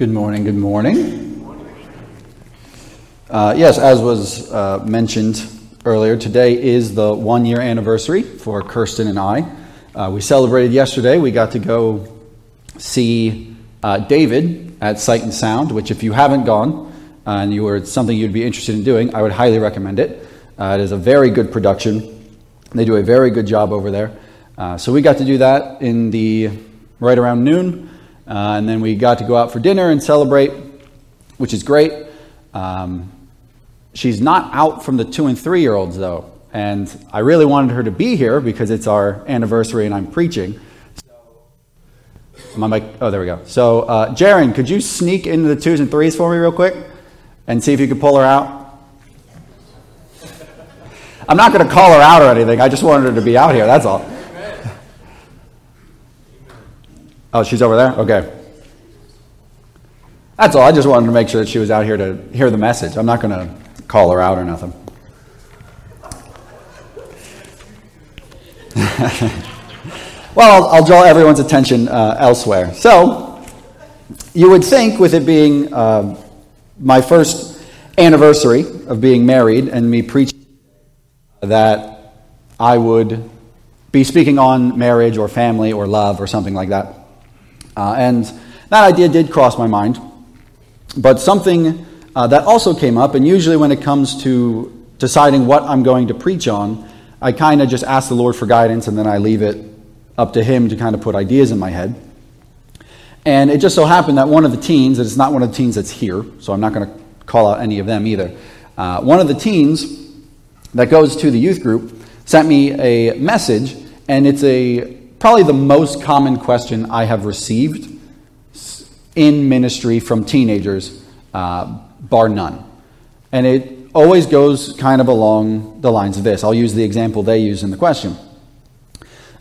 Good morning, good morning. Uh, yes, as was uh, mentioned earlier, today is the one year anniversary for Kirsten and I. Uh, we celebrated yesterday. We got to go see uh, David at Sight and Sound, which, if you haven't gone uh, and you were something you'd be interested in doing, I would highly recommend it. Uh, it is a very good production. They do a very good job over there. so we got to do that in the right around noon. Uh, and then we got to go out for dinner and celebrate, which is great. Um, she's not out from the two and three year olds, though. And I really wanted her to be here because it's our anniversary and I'm preaching. My mic, oh, there we go. So, uh, Jaren, could you sneak into the twos and threes for me real quick and see if you could pull her out? I'm not going to call her out or anything. I just wanted her to be out here. That's all. Oh, she's over there? Okay. That's all. I just wanted to make sure that she was out here to hear the message. I'm not going to call her out or nothing. well, I'll, draw everyone's attention uh, elsewhere. So, you would think, with it being uh, my first anniversary of being married and me preaching, that I would be speaking on marriage or family or love or something like that. Uh, and that idea did cross my mind. But something uh, that also came up, and usually when it comes to deciding what I'm going to preach on, I kind of just ask the Lord for guidance and then I leave it up to Him to kind of put ideas in my head. And it just so happened that one of the teens, and it's not one of the teens that's here, so I'm not going to call out any of them either. Uh, one of the teens that goes to the youth group sent me a message, and it's a probably the most common question I have received in ministry from teenagers, uh, bar none. And it always goes kind of along the lines of this. I'll use the example they use in the question.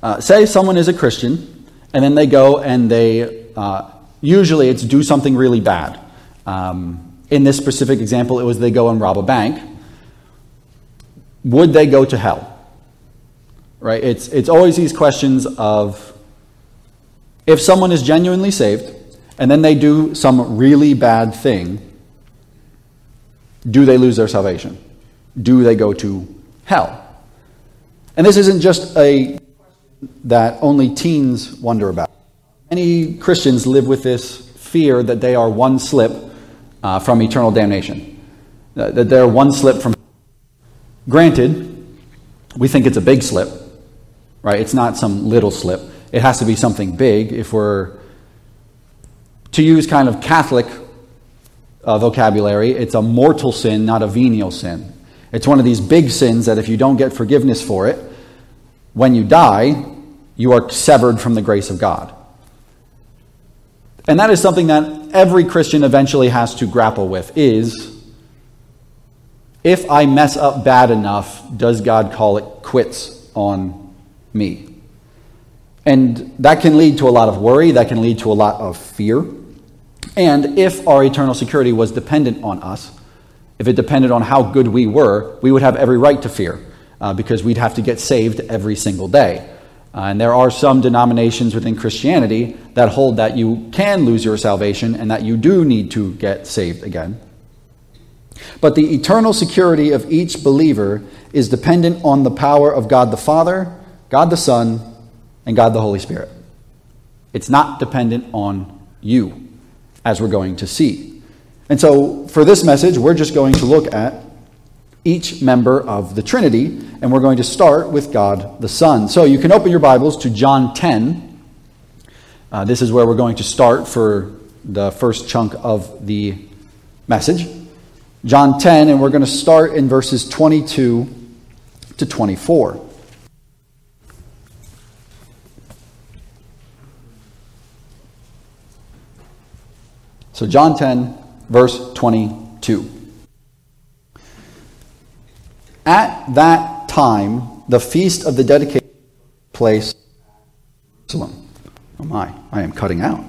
Uh, say someone is a Christian, and then they go and they, uh, usually it's do something really bad. Um, in this specific example, it was they go and rob a bank. Would they go to hell? Right? It's, it's always these questions of if someone is genuinely saved and then they do some really bad thing, do they lose their salvation? Do they go to hell? And this isn't just a that only teens wonder about. Many Christians live with this fear that they are one slip uh, from eternal damnation, that they're one slip from. Granted, we think it's a big slip, right? It's not some little slip. It has to be something big if we're to use kind of Catholic uh, vocabulary, it's a mortal sin, not a venial sin. It's one of these big sins that if you don't get forgiveness for it, when you die, you are severed from the grace of God. And that is something that every Christian eventually has to grapple with is if I mess up bad enough, does God call it quits on me. And that can lead to a lot of worry, that can lead to a lot of fear. And if our eternal security was dependent on us, if it depended on how good we were, we would have every right to fear uh, because we'd have to get saved every single day. Uh, and there are some denominations within Christianity that hold that you can lose your salvation and that you do need to get saved again. But the eternal security of each believer is dependent on the power of God the Father God the Son, and God the Holy Spirit. It's not dependent on you, as we're going to see. And so, for this message, we're just going to look at each member of the Trinity, and we're going to start with God the Son. So, you can open your Bibles to John 10. Uh, this is where we're going to start for the first chunk of the message. John 10, and we're going to start in verses 22 to 24. So, John 10, verse 22. At that time, the feast of the dedication took place Jerusalem. Oh my, I am cutting out.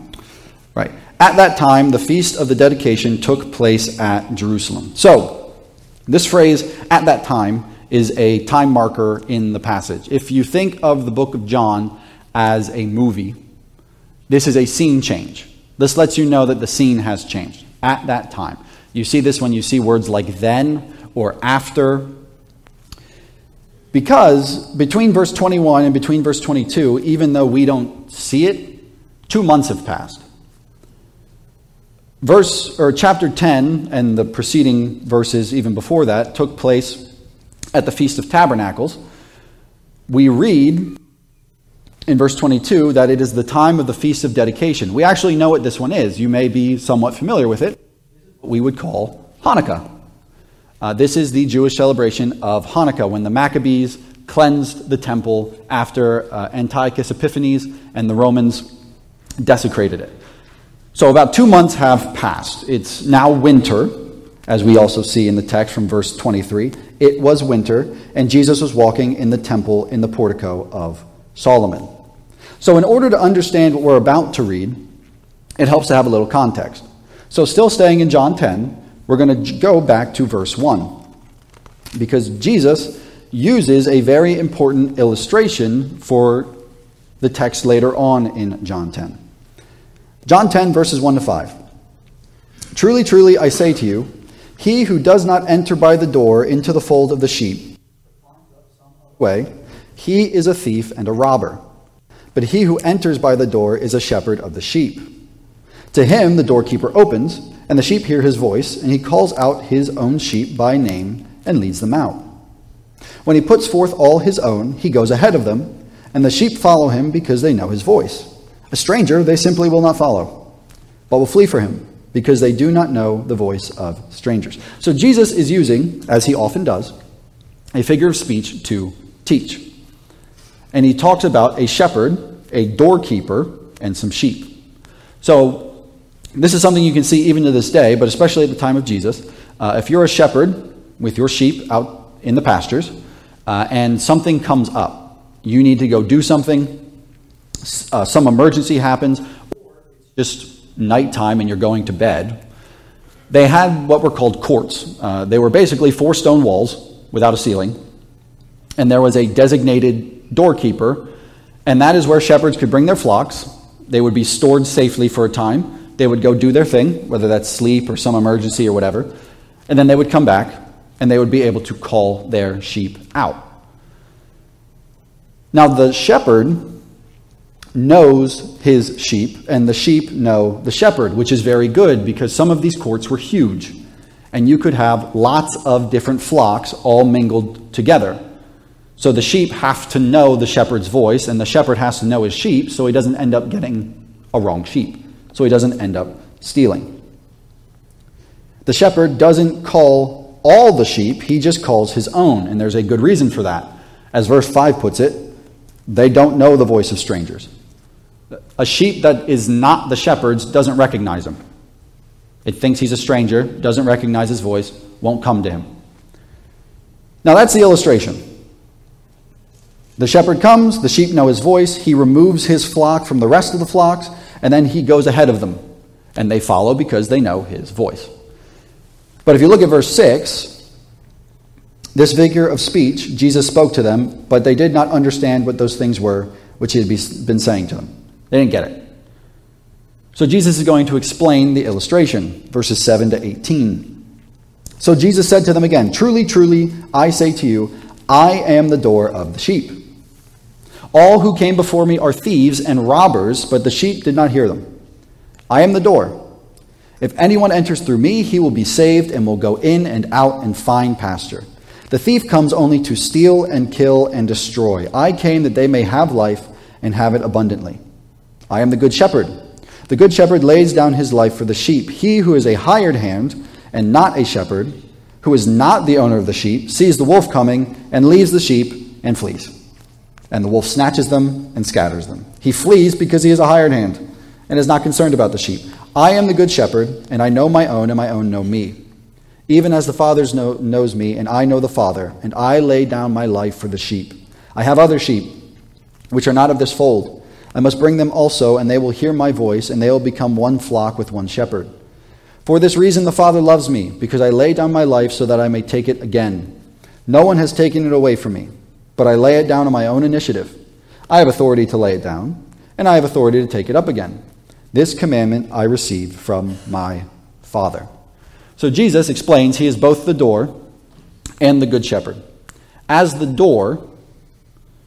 Right. At that time, the feast of the dedication took place at Jerusalem. So, this phrase, at that time, is a time marker in the passage. If you think of the book of John as a movie, this is a scene change. This lets you know that the scene has changed at that time. You see this when you see words like then or after. Because between verse 21 and between verse 22, even though we don't see it, two months have passed. Verse or chapter 10 and the preceding verses even before that took place at the Feast of Tabernacles. We read in verse 22 that it is the time of the Feast of Dedication. We actually know what this one is. You may be somewhat familiar with it. We would call Hanukkah. Uh, this is the Jewish celebration of Hanukkah when the Maccabees cleansed the temple after uh, Antiochus Epiphanes and the Romans desecrated it. So about two months have passed. It's now winter, as we also see in the text from verse 23. It was winter, and Jesus was walking in the temple in the portico of Solomon. So, in order to understand what we're about to read, it helps to have a little context. So, still staying in John 10, we're going to go back to verse 1. Because Jesus uses a very important illustration for the text later on in John 10. John 10, verses 1 to 5. Truly, truly, I say to you, he who does not enter by the door into the fold of the sheep, way, he is a thief and a robber. But he who enters by the door is a shepherd of the sheep. To him the doorkeeper opens, and the sheep hear his voice, and he calls out his own sheep by name and leads them out. When he puts forth all his own, he goes ahead of them, and the sheep follow him because they know his voice. A stranger they simply will not follow, but will flee for him, because they do not know the voice of strangers. So Jesus is using, as he often does, a figure of speech to teach. And he talks about a shepherd, a doorkeeper, and some sheep. So this is something you can see even to this day, but especially at the time of Jesus. Uh, if you're a shepherd with your sheep out in the pastures, uh, and something comes up, you need to go do something, uh, some emergency happens, just nighttime and you're going to bed, they had what were called courts. Uh, they were basically four stone walls without a ceiling, and there was a designated doorkeeper, and that is where shepherds could bring their flocks. They would be stored safely for a time. They would go do their thing, whether that's sleep or some emergency or whatever, and then they would come back and they would be able to call their sheep out. Now, the shepherd knows his sheep, and the sheep know the shepherd, which is very good because some of these courts were huge. And you could have lots of different flocks all mingled together. So the sheep have to know the shepherd's voice, and the shepherd has to know his sheep so he doesn't end up getting a wrong sheep, so he doesn't end up stealing. The shepherd doesn't call all the sheep, he just calls his own, and there's a good reason for that. As verse 5 puts it, they don't know the voice of strangers. A sheep that is not the shepherd's doesn't recognize him. It thinks he's a stranger, doesn't recognize his voice, won't come to him. Now that's the illustration. The shepherd comes, the sheep know his voice, he removes his flock from the rest of the flocks, and then he goes ahead of them. And they follow because they know his voice. But if you look at verse 6, this figure of speech, Jesus spoke to them, but they did not understand what those things were which he had been saying to them. They didn't get it. So Jesus is going to explain the illustration, verses 7 to 18. So Jesus said to them again, Truly, truly, I say to you, I am the door of the sheep. All who came before me are thieves and robbers, but the sheep did not hear them. I am the door. If anyone enters through me, he will be saved and will go in and out and find pasture. The thief comes only to steal and kill and destroy. I came that they may have life and have it abundantly. I am the good shepherd. The good shepherd lays down his life for the sheep. He who is a hired hand and not a shepherd, who is not the owner of the sheep, sees the wolf coming and leaves the sheep and flees. And the wolf snatches them and scatters them. He flees because he is a hired hand and is not concerned about the sheep. I am the good shepherd, and I know my own, and my own know me. Even as the Father know, knows me, and I know the Father, and I lay down my life for the sheep. I have other sheep, which are not of this fold. I must bring them also, and they will hear my voice, and they will become one flock with one shepherd. For this reason the Father loves me, because I lay down my life so that I may take it again. No one has taken it away from me, but I lay it down on my own initiative. I have authority to lay it down, and I have authority to take it up again. This commandment I received from my Father. So Jesus explains he is both the door and the good shepherd. As the door,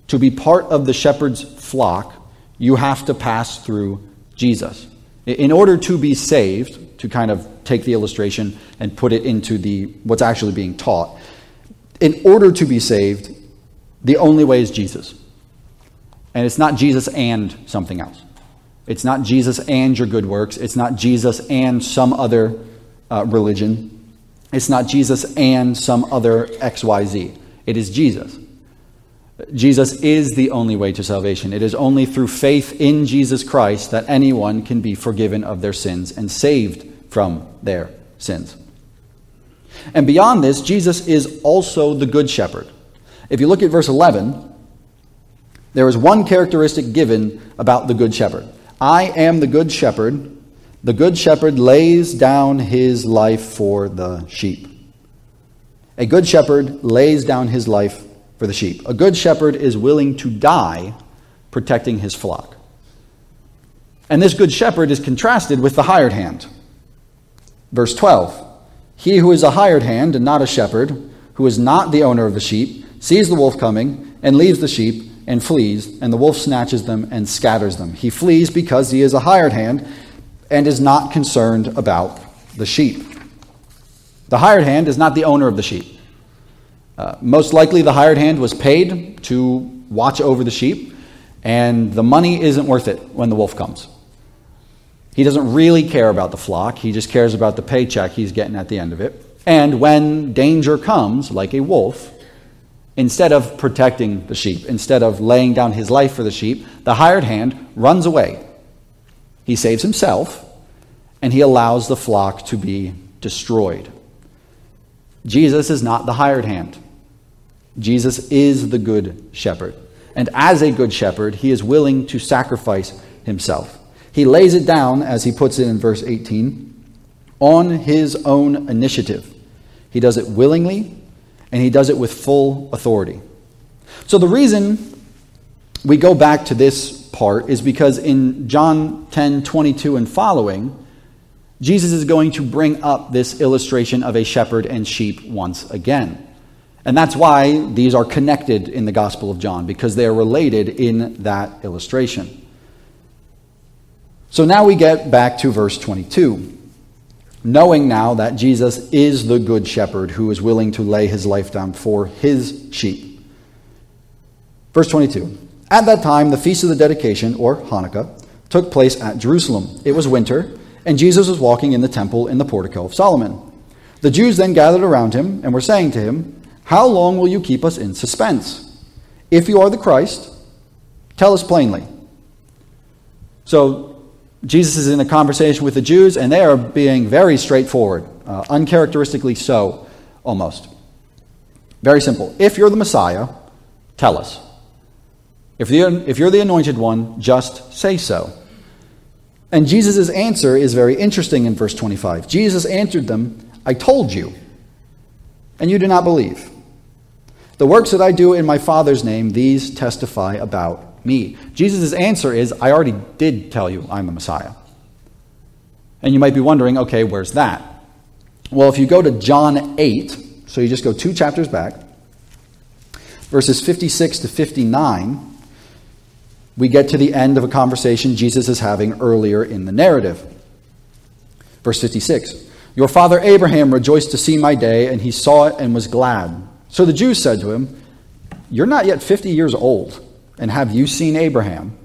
to be part of the shepherd's flock, you have to pass through Jesus. In order to be saved, to kind of take the illustration and put it into the what's actually being taught, in order to be saved, the only way is Jesus. And it's not Jesus and something else. It's not Jesus and your good works. It's not Jesus and some other uh, religion. It's not Jesus and some other XYZ. It is Jesus. Jesus is the only way to salvation. It is only through faith in Jesus Christ that anyone can be forgiven of their sins and saved from their sins. And beyond this, Jesus is also the Good Shepherd. If you look at verse 11, there is one characteristic given about the Good Shepherd I am the Good Shepherd. The Good Shepherd lays down his life for the sheep. A Good Shepherd lays down his life for the sheep. A Good Shepherd is willing to die protecting his flock. And this Good Shepherd is contrasted with the hired hand. Verse 12 He who is a hired hand and not a shepherd, who is not the owner of the sheep, sees the wolf coming and leaves the sheep and flees, and the wolf snatches them and scatters them. He flees because he is a hired hand and is not concerned about the sheep. The hired hand is not the owner of the sheep. Uh, most likely, the hired hand was paid to watch over the sheep, and the money isn't worth it when the wolf comes. He doesn't really care about the flock, he just cares about the paycheck he's getting at the end of it. And when danger comes, like a wolf, instead of protecting the sheep, instead of laying down his life for the sheep, the hired hand runs away. He saves himself, and he allows the flock to be destroyed. Jesus is not the hired hand. Jesus is the good shepherd. And as a good shepherd, he is willing to sacrifice himself. He lays it down, as he puts it in verse 18, on his own initiative. He does it willingly, and he does it with full authority. So the reason we go back to this part is because in John 10 22 and following, Jesus is going to bring up this illustration of a shepherd and sheep once again. And that's why these are connected in the Gospel of John, because they are related in that illustration. So now we get back to verse 22. Knowing now that Jesus is the good shepherd who is willing to lay his life down for his sheep. Verse 22. At that time, the feast of the dedication, or Hanukkah, took place at Jerusalem. It was winter, and Jesus was walking in the temple in the portico of Solomon. The Jews then gathered around him and were saying to him, how long will you keep us in suspense? If you are the Christ, tell us plainly. So, Jesus is in a conversation with the Jews, and they are being very straightforward, uh, uncharacteristically so, almost. Very simple. If you're the Messiah, tell us. If you're, if you're the anointed one, just say so. And Jesus' answer is very interesting in verse 25. Jesus answered them, I told you, and you do not believe. The works that I do in my Father's name, these testify about me. Jesus' answer is, I already did tell you I'm the Messiah. And you might be wondering, okay, where's that? Well, if you go to John 8, so you just go two chapters back, verses 56 to 59, we get to the end of a conversation Jesus is having earlier in the narrative. Verse 56 Your father Abraham rejoiced to see my day, and he saw it and was glad. So the Jews said to him, You're not yet 50 years old, and have you seen Abraham?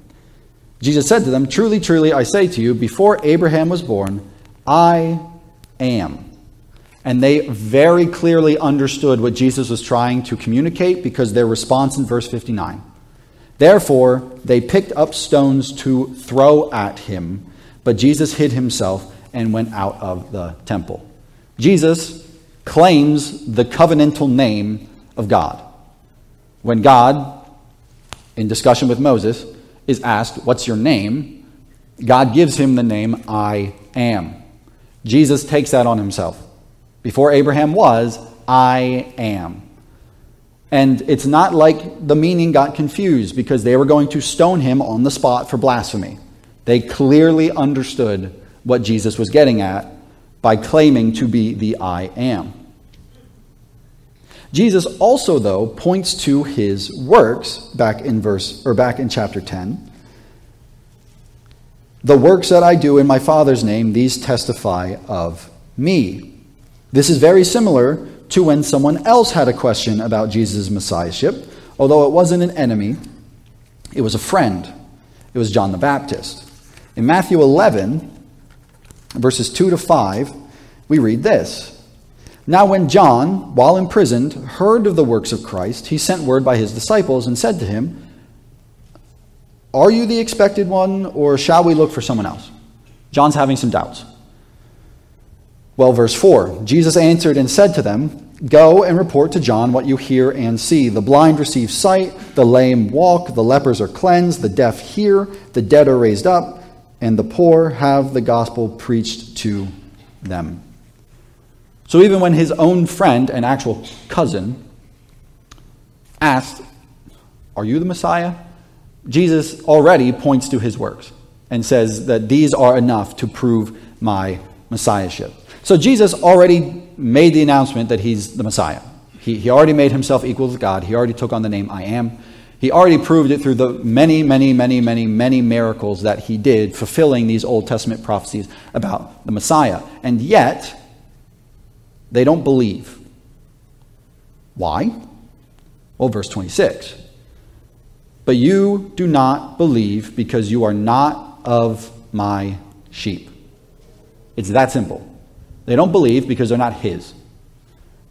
Jesus said to them, Truly, truly, I say to you, before Abraham was born, I am. And they very clearly understood what Jesus was trying to communicate because their response in verse 59. Therefore, they picked up stones to throw at him, but Jesus hid himself and went out of the temple. Jesus claims the covenantal name of God. When God, in discussion with Moses, is asked, What's your name? God gives him the name I am. Jesus takes that on himself. Before Abraham was, I am. And it's not like the meaning got confused because they were going to stone him on the spot for blasphemy. They clearly understood what Jesus was getting at by claiming to be the I am. Jesus also though points to his works back in verse or back in chapter 10. The works that I do in my Father's name these testify of me. This is very similar to when someone else had a question about Jesus' messiahship, although it wasn't an enemy, it was a friend. It was John the Baptist. In Matthew 11, verses 2 to 5, we read this. Now, when John, while imprisoned, heard of the works of Christ, he sent word by his disciples and said to him, Are you the expected one, or shall we look for someone else? John's having some doubts. Well, verse 4 Jesus answered and said to them, Go and report to John what you hear and see. The blind receive sight, the lame walk, the lepers are cleansed, the deaf hear, the dead are raised up, and the poor have the gospel preached to them. So even when his own friend and actual cousin asked, Are you the Messiah? Jesus already points to his works and says that these are enough to prove my messiahship. So Jesus already made the announcement that he's the Messiah. He, he already made himself equal to God. He already took on the name I am. He already proved it through the many, many, many, many, many miracles that he did, fulfilling these Old Testament prophecies about the Messiah. And yet, they don't believe. Why? Well, verse 26. But you do not believe because you are not of my sheep. It's that simple. They don't believe because they're not his.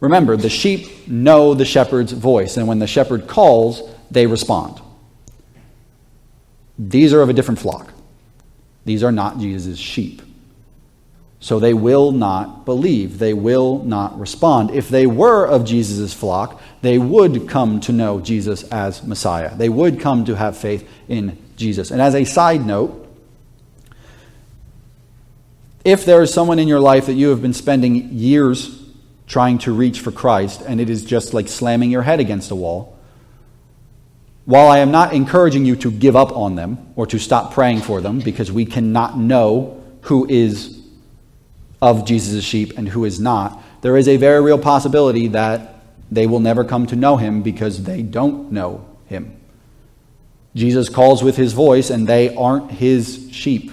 Remember, the sheep know the shepherd's voice, and when the shepherd calls, they respond. These are of a different flock. These are not Jesus' sheep. So they will not believe. They will not respond. If they were of Jesus' flock, they would come to know Jesus as Messiah. They would come to have faith in Jesus. And as a side note, if there is someone in your life that you have been spending years trying to reach for Christ and it is just like slamming your head against a wall, while I am not encouraging you to give up on them or to stop praying for them because we cannot know who is of Jesus' sheep and who is not, there is a very real possibility that they will never come to know him because they don't know him. Jesus calls with his voice, and they aren't his sheep,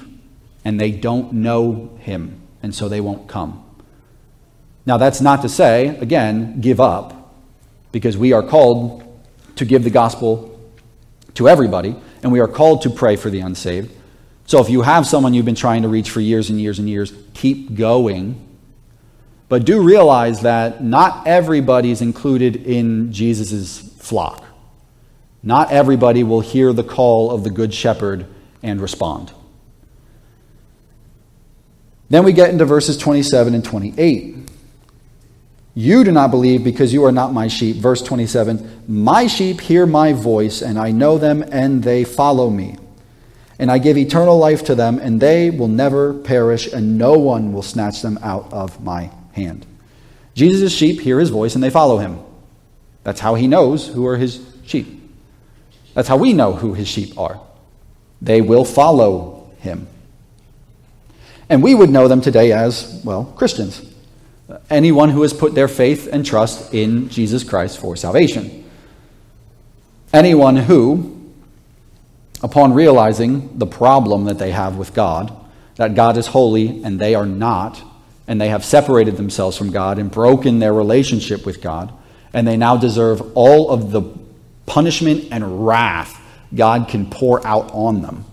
and they don't know him, and so they won't come. Now, that's not to say, again, give up, because we are called to give the gospel to everybody, and we are called to pray for the unsaved. So if you have someone you've been trying to reach for years and years and years, keep going. But do realize that not everybody is included in Jesus' flock. Not everybody will hear the call of the Good Shepherd and respond. Then we get into verses 27 and 28. You do not believe because you are not my sheep. Verse 27 My sheep hear my voice, and I know them, and they follow me and I give eternal life to them, and they will never perish, and no one will snatch them out of my hand. Jesus' sheep hear his voice and they follow him. That's how he knows who are his sheep. That's how we know who his sheep are. They will follow him. And we would know them today as, well, Christians. Anyone who has put their faith and trust in Jesus Christ for salvation. Anyone who upon realizing the problem that they have with God, that God is holy and they are not, and they have separated themselves from God and broken their relationship with God, and they now deserve all of the punishment and wrath God can pour out on them.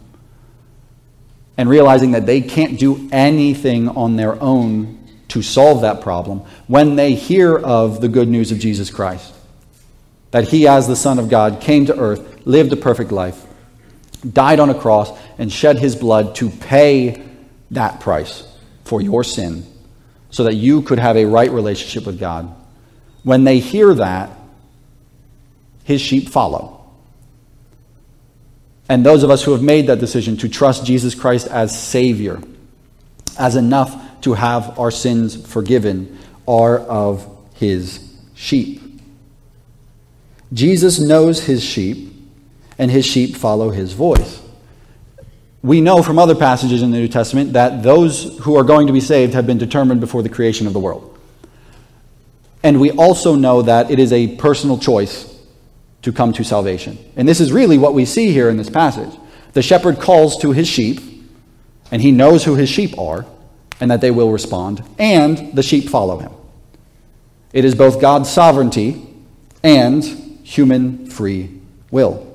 And realizing that they can't do anything on their own to solve that problem when they hear of the good news of Jesus Christ. That he, as the Son of God, came to earth, lived a perfect life, died on a cross, and shed his blood to pay that price for your sin so that you could have a right relationship with God. When they hear that, his sheep follow. And those of us who have made that decision to trust Jesus Christ as Savior, as enough to have our sins forgiven, are of his sheep. Jesus knows his sheep and his sheep follow his voice. we know from other passages in the New Testament that those who are going to be saved have been determined before the creation of the world. And we also know that it is a personal choice to come to salvation. And this is really what we see here in this passage. The shepherd calls to his sheep, and he knows who his sheep are, and that they will respond, and the sheep follow him. It is both God's sovereignty and human free will.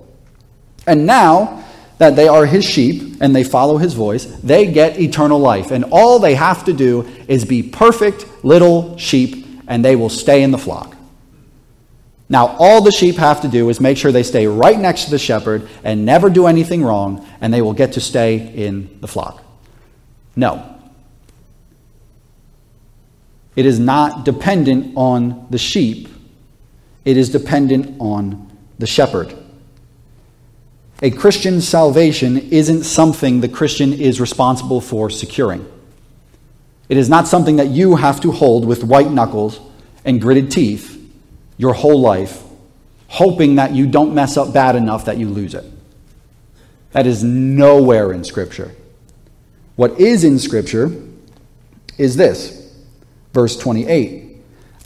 And now that they are his sheep and they follow his voice, they get eternal life. And all they have to do is be perfect little sheep, and they will stay in the flock. Now, all the sheep have to do is make sure they stay right next to the shepherd and never do anything wrong, and they will get to stay in the flock. No. It is not dependent on the sheep, it is dependent on the shepherd. A Christian salvation isn't something the Christian is responsible for securing. It is not something that you have to hold with white knuckles and gritted teeth your whole life, hoping that you don't mess up bad enough that you lose it. That is nowhere in Scripture. What is in Scripture is this verse 28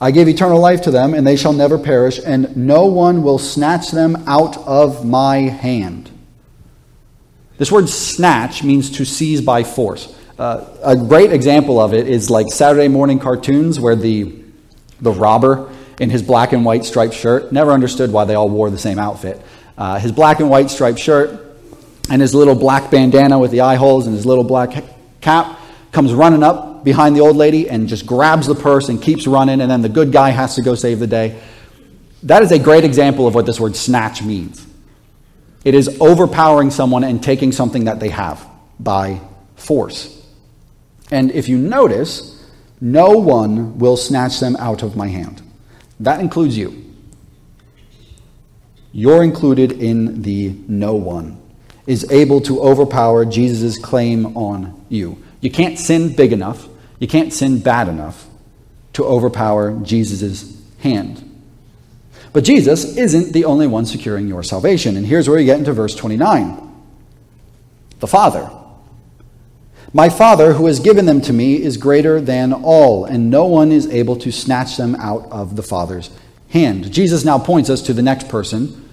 I give eternal life to them, and they shall never perish, and no one will snatch them out of my hand. This word snatch means to seize by force. Uh, a great example of it is like Saturday morning cartoons where the, the robber in his black and white striped shirt. Never understood why they all wore the same outfit. Uh, his black and white striped shirt and his little black bandana with the eye holes and his little black cap comes running up behind the old lady and just grabs the purse and keeps running, and then the good guy has to go save the day. That is a great example of what this word snatch means. It is overpowering someone and taking something that they have by force. And if you notice, no one will snatch them out of my hand. That includes you. You're included in the no one is able to overpower Jesus' claim on you. You can't sin big enough, you can't sin bad enough to overpower Jesus' hand. But Jesus isn't the only one securing your salvation. And here's where you get into verse 29 the Father. My Father, who has given them to me, is greater than all, and no one is able to snatch them out of the Father's hand. Jesus now points us to the next person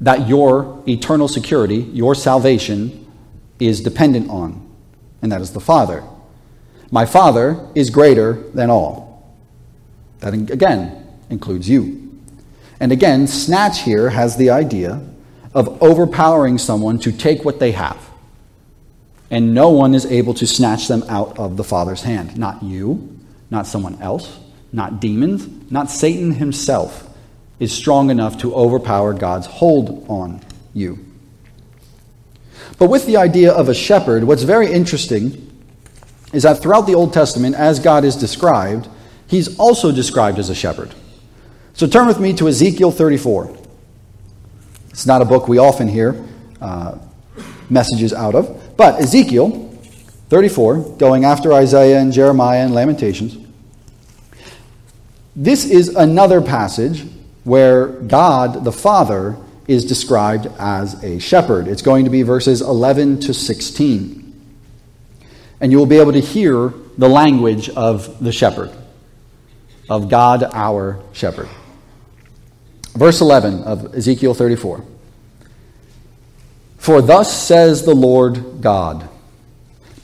that your eternal security, your salvation, is dependent on, and that is the Father. My Father is greater than all. That, again, includes you. And again, snatch here has the idea of overpowering someone to take what they have and no one is able to snatch them out of the Father's hand. Not you, not someone else, not demons, not Satan himself is strong enough to overpower God's hold on you. But with the idea of a shepherd, what's very interesting is that throughout the Old Testament, as God is described, he's also described as a shepherd. So turn with me to Ezekiel 34. It's not a book we often hear uh, messages out of. But Ezekiel 34, going after Isaiah and Jeremiah and Lamentations, this is another passage where God the Father is described as a shepherd. It's going to be verses 11 to 16. And you will be able to hear the language of the shepherd, of God our shepherd. Verse 11 of Ezekiel 34. For thus says the Lord God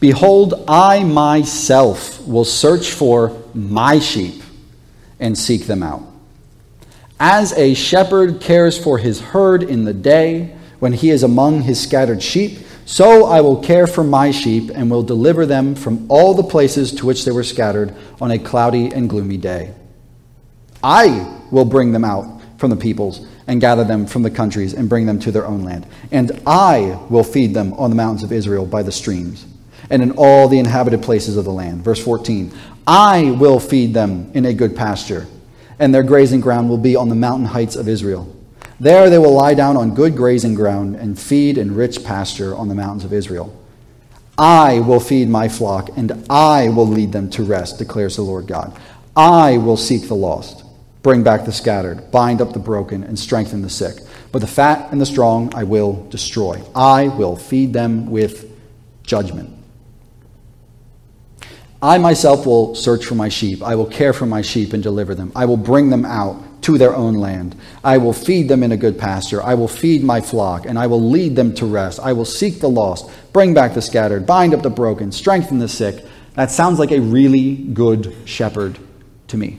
Behold, I myself will search for my sheep and seek them out. As a shepherd cares for his herd in the day when he is among his scattered sheep, so I will care for my sheep and will deliver them from all the places to which they were scattered on a cloudy and gloomy day. I will bring them out from the peoples and gather them from the countries and bring them to their own land. And I will feed them on the mountains of Israel by the streams and in all the inhabited places of the land. Verse 14 I will feed them in a good pasture, and their grazing ground will be on the mountain heights of Israel. There they will lie down on good grazing ground and feed in rich pasture on the mountains of Israel. I will feed my flock, and I will lead them to rest, declares the Lord God. I will seek the lost bring back the scattered, bind up the broken, and strengthen the sick. but the fat and the strong I will destroy. I will feed them with judgment. I myself will search for my sheep. I will care for my sheep and deliver them. I will bring them out to their own land. I will feed them in a good pasture. I will feed my flock, and I will lead them to rest. I will seek the lost, bring back the scattered, bind up the broken, strengthen the sick. That sounds like a really good shepherd to me.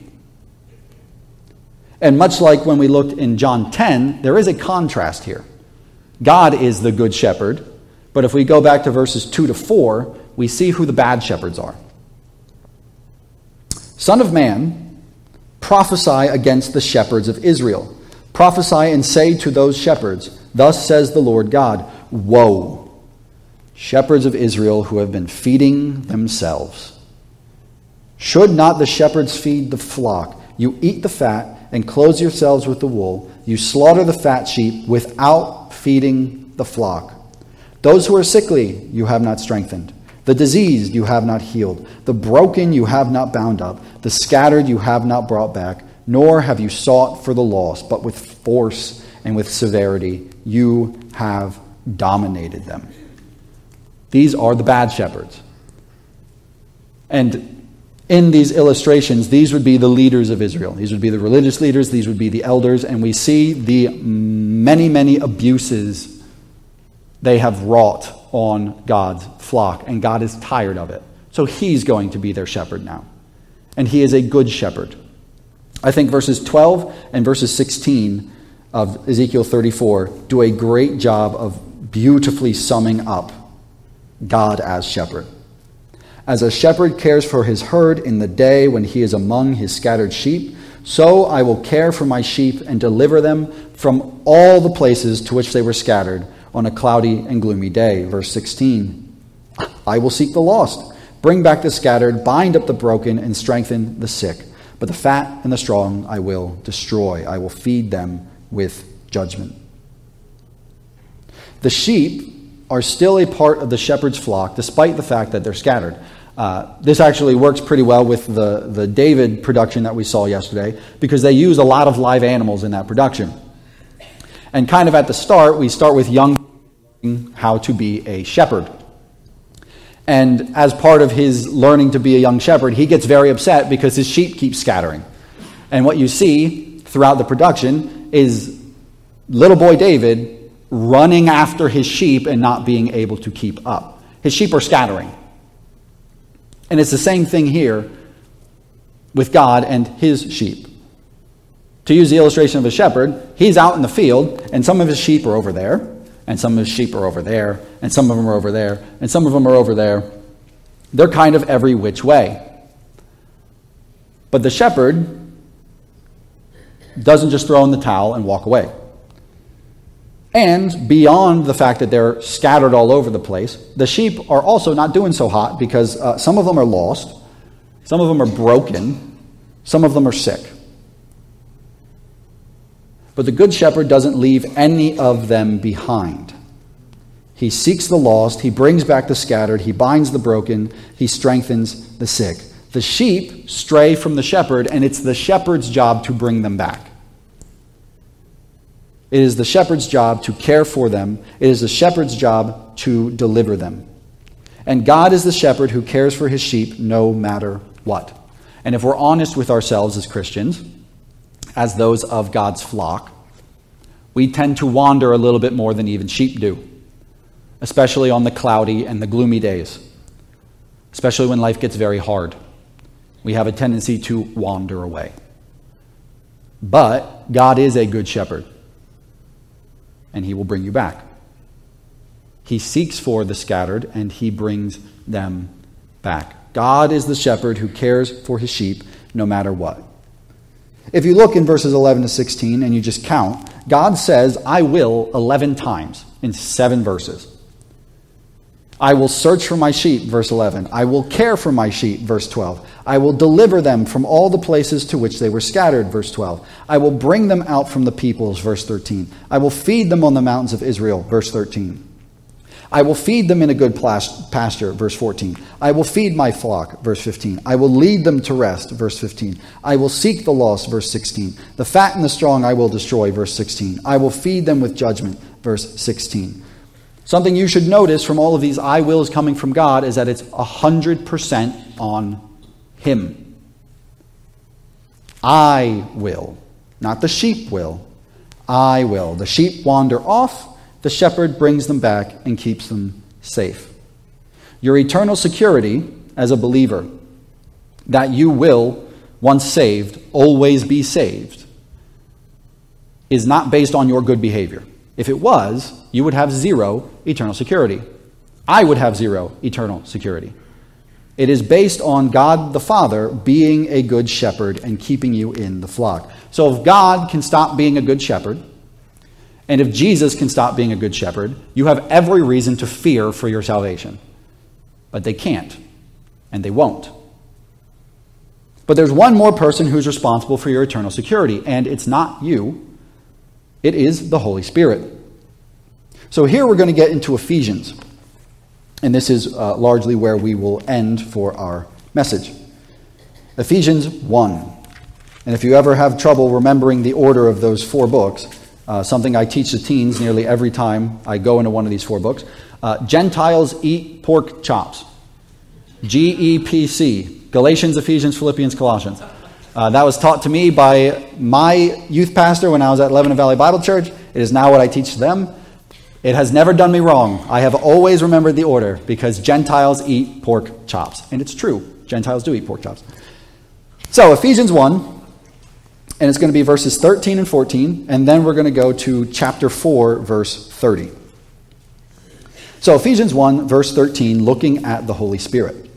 And much like when we looked in John 10, there is a contrast here. God is the good shepherd, but if we go back to verses 2 to 4, we see who the bad shepherds are. Son of man, prophesy against the shepherds of Israel. Prophesy and say to those shepherds, Thus says the Lord God, Woe, shepherds of Israel who have been feeding themselves. Should not the shepherds feed the flock? You eat the fat and clothe yourselves with the wool. You slaughter the fat sheep without feeding the flock. Those who are sickly you have not strengthened. The diseased you have not healed. The broken you have not bound up. The scattered you have not brought back. Nor have you sought for the lost, but with force and with severity you have dominated them. These are the bad shepherds. And in these illustrations, these would be the leaders of Israel. These would be the religious leaders, these would be the elders, and we see the many, many abuses they have wrought on God's flock, and God is tired of it. So he's going to be their shepherd now. And he is a good shepherd. I think verses 12 and verses 16 of Ezekiel 34 do a great job of beautifully summing up God as shepherd. As a shepherd cares for his herd in the day when he is among his scattered sheep, so I will care for my sheep and deliver them from all the places to which they were scattered on a cloudy and gloomy day. Verse 16 I will seek the lost, bring back the scattered, bind up the broken, and strengthen the sick. But the fat and the strong I will destroy. I will feed them with judgment. The sheep are still a part of the shepherd's flock, despite the fact that they're scattered. Uh, this actually works pretty well with the, the David production that we saw yesterday because they use a lot of live animals in that production. And kind of at the start, we start with young how to be a shepherd. And as part of his learning to be a young shepherd, he gets very upset because his sheep keep scattering. And what you see throughout the production is little boy David running after his sheep and not being able to keep up. His sheep are scattering. And it's the same thing here with God and his sheep. To use the illustration of a shepherd, he's out in the field, and some of his sheep are over there, and some of his sheep are over there, and some of them are over there, and some of them are over there. They're kind of every which way. But the shepherd doesn't just throw in the towel and walk away. And beyond the fact that they're scattered all over the place, the sheep are also not doing so hot because uh, some of them are lost, some of them are broken, some of them are sick. But the Good Shepherd doesn't leave any of them behind. He seeks the lost, he brings back the scattered, he binds the broken, he strengthens the sick. The sheep stray from the shepherd, and it's the shepherd's job to bring them back. It is the shepherd's job to care for them. It is the shepherd's job to deliver them. And God is the shepherd who cares for his sheep no matter what. And if we're honest with ourselves as Christians, as those of God's flock, we tend to wander a little bit more than even sheep do, especially on the cloudy and the gloomy days, especially when life gets very hard. We have a tendency to wander away. But God is a good shepherd and he will bring you back. He seeks for the scattered, and he brings them back. God is the shepherd who cares for his sheep no matter what. If you look in verses 11 to 16 and you just count, God says, I will 11 times in seven verses. I will search for my sheep, verse 11. I will care for my sheep, verse 12. I will deliver them from all the places to which they were scattered, verse 12. I will bring them out from the peoples, verse 13. I will feed them on the mountains of Israel, verse 13. I will feed them in a good pasture, verse 14. I will feed my flock, verse 15. I will lead them to rest, verse 15. I will seek the lost, verse 16. The fat and the strong I will destroy, verse 16. I will feed them with judgment, verse 16. Something you should notice from all of these I wills coming from God is that it's 100% on Him. I will, not the sheep will. I will. The sheep wander off the shepherd brings them back and keeps them safe. Your eternal security as a believer, that you will, once saved, always be saved, is not based on your good behavior. If it was, you would have zero eternal security. I would have zero eternal security. It is based on God the Father being a good shepherd and keeping you in the flock. So if God can stop being a good shepherd, and if Jesus can stop being a good shepherd, you have every reason to fear for your salvation. But they can't, and they won't. But there's one more person who's responsible for your eternal security, and it's not you, it is the Holy Spirit. So here we're going to get into Ephesians, and this is uh, largely where we will end for our message. Ephesians 1. And if you ever have trouble remembering the order of those four books, uh, something I teach the teens nearly every time I go into one of these four books. Uh, Gentiles eat pork chops. G E P C. Galatians, Ephesians, Philippians, Colossians. Uh, that was taught to me by my youth pastor when I was at Lebanon Valley Bible Church. It is now what I teach them. It has never done me wrong. I have always remembered the order because Gentiles eat pork chops. And it's true. Gentiles do eat pork chops. So, Ephesians 1, and it's going to be verses 13 and 14, and then we're going to go to chapter 4, verse 30. So, Ephesians 1, verse 13, looking at the Holy Spirit.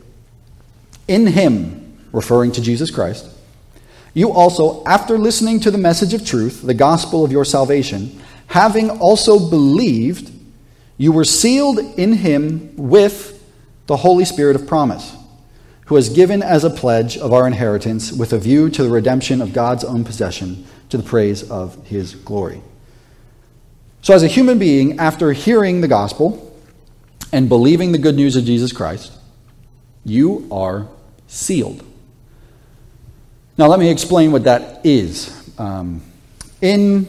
In him, referring to Jesus Christ, you also, after listening to the message of truth, the gospel of your salvation, having also believed, you were sealed in him with the Holy Spirit of promise who has given as a pledge of our inheritance with a view to the redemption of God's own possession to the praise of his glory. So, as a human being, after hearing the gospel and believing the good news of Jesus Christ, you are sealed. Now, let me explain what that is. Um, in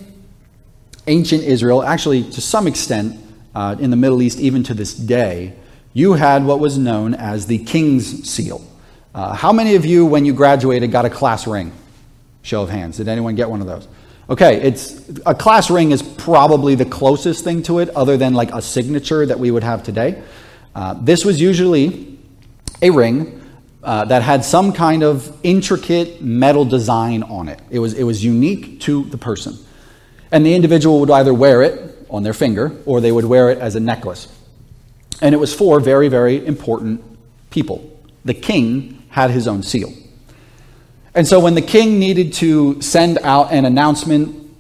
ancient Israel, actually, to some extent, uh, in the Middle East, even to this day, you had what was known as the king's seal. Uh, how many of you, when you graduated, got a class ring? Show of hands. Did anyone get one of those? Okay, it's a class ring is probably the closest thing to it, other than like a signature that we would have today. Uh, this was usually a ring uh, that had some kind of intricate metal design on it. It was it was unique to the person, and the individual would either wear it on their finger or they would wear it as a necklace. And it was for very, very important people. The king had his own seal. And so when the king needed to send out an announcement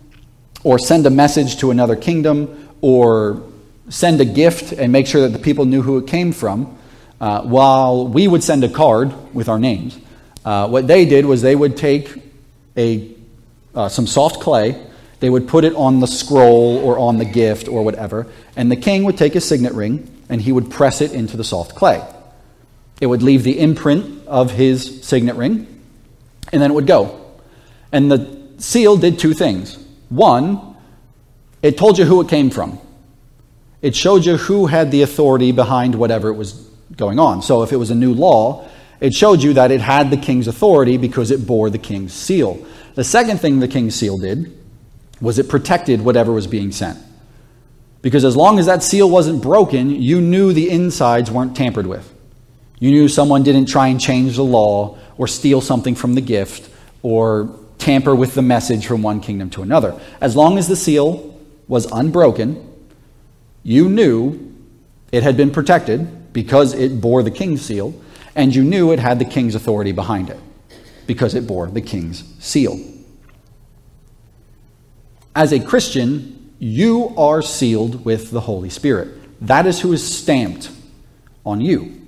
or send a message to another kingdom or send a gift and make sure that the people knew who it came from, uh, while we would send a card with our names, uh, what they did was they would take a, uh, some soft clay, they would put it on the scroll or on the gift or whatever, and the king would take a signet ring and he would press it into the soft clay. It would leave the imprint of his signet ring, and then it would go. And the seal did two things. One, it told you who it came from, it showed you who had the authority behind whatever it was going on. So if it was a new law, it showed you that it had the king's authority because it bore the king's seal. The second thing the king's seal did was it protected whatever was being sent. Because as long as that seal wasn't broken, you knew the insides weren't tampered with. You knew someone didn't try and change the law or steal something from the gift or tamper with the message from one kingdom to another. As long as the seal was unbroken, you knew it had been protected because it bore the king's seal, and you knew it had the king's authority behind it because it bore the king's seal. As a Christian, you are sealed with the Holy Spirit. That is who is stamped on you.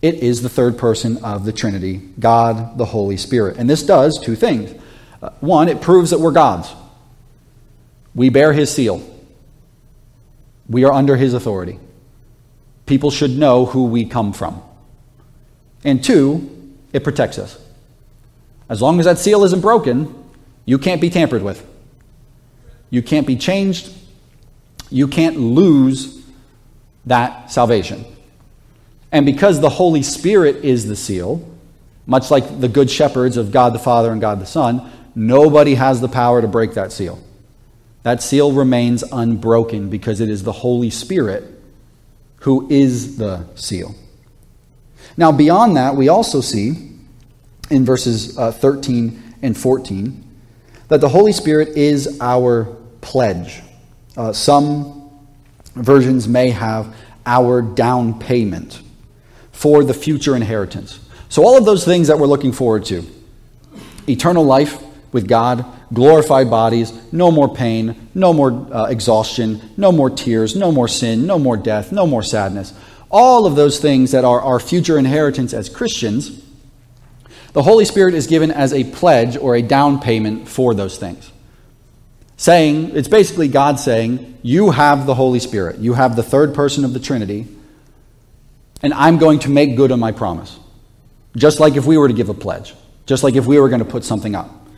It is the third person of the Trinity, God the Holy Spirit. And this does two things. Uh, one, it proves that we're God's. We bear his seal. We are under his authority. People should know who we come from. And two, it protects us. As long as that seal isn't broken, you can't be tampered with. You can't be changed. You can't lose that salvation. And because the Holy Spirit is the seal, much like the good shepherds of God the Father and God the Son, nobody has the power to break that seal. That seal remains unbroken because it is the Holy Spirit who is the seal. Now, beyond that, we also see in verses uh, 13 and 14 that the Holy Spirit is our pledge. Uh, some versions may have our down payment for the future inheritance. So, all of those things that we're looking forward to eternal life with God, glorified bodies, no more pain, no more uh, exhaustion, no more tears, no more sin, no more death, no more sadness. All of those things that are our future inheritance as Christians, the Holy Spirit is given as a pledge or a down payment for those things. Saying, it's basically God saying, You have the Holy Spirit, you have the third person of the Trinity and I'm going to make good on my promise. Just like if we were to give a pledge, just like if we were going to put something up.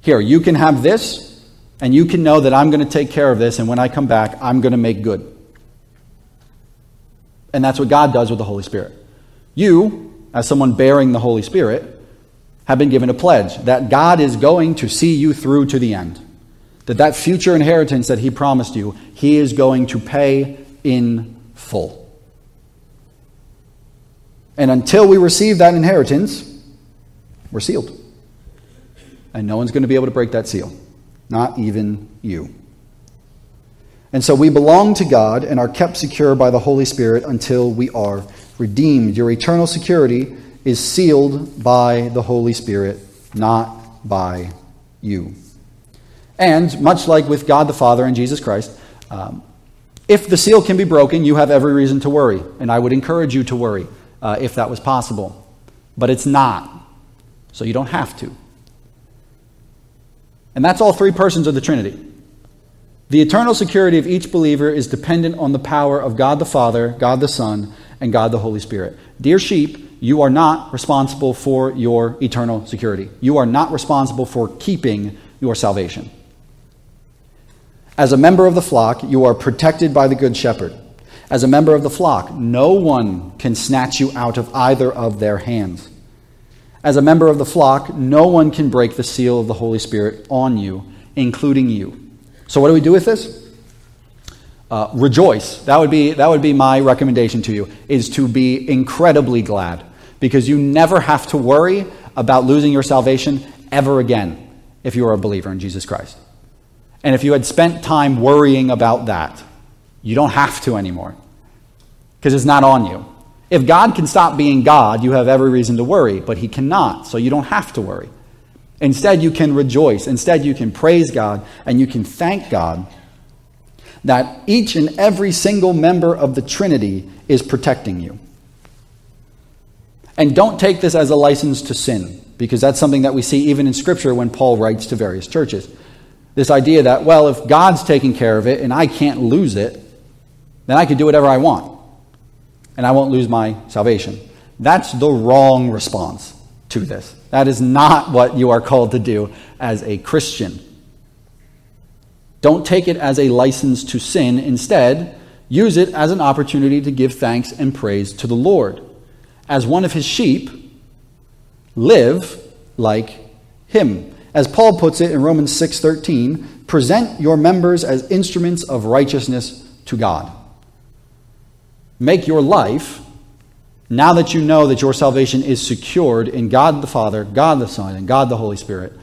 Here, you can have this, and you can know that I'm going to take care of this, and when I come back, I'm going to make good. And that's what God does with the Holy Spirit. You, as someone bearing the Holy Spirit, have been given a pledge that God is going to see you through to the end. That that future inheritance that he promised you, he is going to pay in full. And until we receive that inheritance, we're sealed. And no one's going to be able to break that seal, not even you. And so we belong to God and are kept secure by the Holy Spirit until we are redeemed. Your eternal security is sealed by the Holy Spirit, not by you. And much like with God the Father and Jesus Christ, um, if the seal can be broken, you have every reason to worry. And I would encourage you to worry uh, if that was possible. But it's not. So you don't have to. And that's all three persons of the Trinity. The eternal security of each believer is dependent on the power of God the Father, God the Son, and God the Holy Spirit. Dear sheep, you are not responsible for your eternal security. You are not responsible for keeping your salvation. As a member of the flock, you are protected by the Good Shepherd. As a member of the flock, no one can snatch you out of either of their hands. As a member of the flock, no one can break the seal of the Holy Spirit on you, including you. So, what do we do with this? Uh, rejoice. That would, be, that would be my recommendation to you, is to be incredibly glad because you never have to worry about losing your salvation ever again if you are a believer in Jesus Christ. And if you had spent time worrying about that, you don't have to anymore because it's not on you. If God can stop being God, you have every reason to worry, but He cannot, so you don't have to worry. Instead, you can rejoice. Instead, you can praise God and you can thank God that each and every single member of the Trinity is protecting you. And don't take this as a license to sin, because that's something that we see even in Scripture when Paul writes to various churches. This idea that, well, if God's taking care of it and I can't lose it, then I can do whatever I want and I won't lose my salvation. That's the wrong response to this. That is not what you are called to do as a Christian. Don't take it as a license to sin. Instead, use it as an opportunity to give thanks and praise to the Lord. As one of his sheep, live like him. As Paul puts it in Romans 6:13, present your members as instruments of righteousness to God make your life, now that you know that your salvation is secured in God the Father, God the Son, and God the Holy Spirit,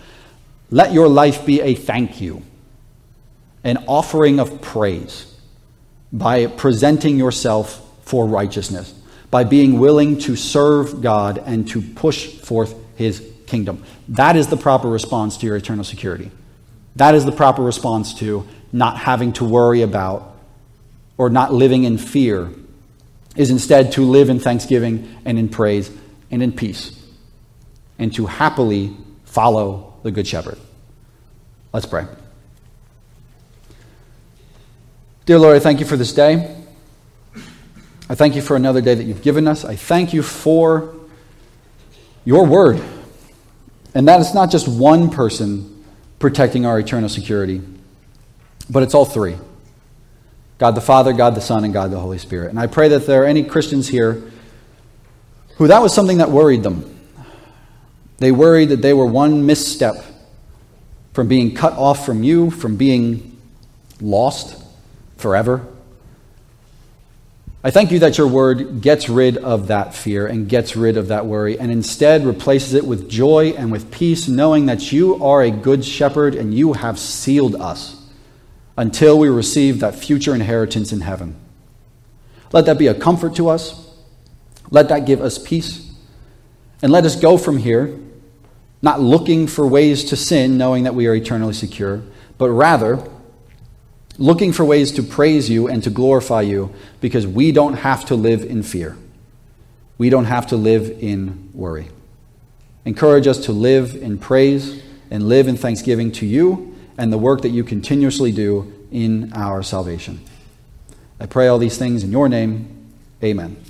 let your life be a thank you, an offering of praise by presenting yourself for righteousness, by being willing to serve God and to push forth his kingdom. That is the proper response to your eternal security. That is the proper response to not having to worry about or not living in fear is instead to live in thanksgiving and in praise and in peace, and to happily follow the Good Shepherd. Let's pray. Dear Lord, I thank you for this day. I thank you for another day that you've given us. I thank you for your word. And that it's not just one person protecting our eternal security, but it's all three God the Father, God the Son, and God the Holy Spirit. And I pray that there are any Christians here who that was something that worried them. They worried that they were one misstep from being cut off from you, from being lost forever. I thank you that your word gets rid of that fear and gets rid of that worry and instead replaces it with joy and with peace, knowing that you are a good shepherd and you have sealed us until we receive that future inheritance in heaven. Let that be a comfort to us. Let that give us peace. And let us go from here not looking for ways to sin, knowing that we are eternally secure, but rather looking for ways to praise you and to glorify you because we don't have to live in fear. We don't have to live in worry. Encourage us to live in praise and live in thanksgiving to you and the work that you continuously do in our salvation. I pray all these things in your name. Amen.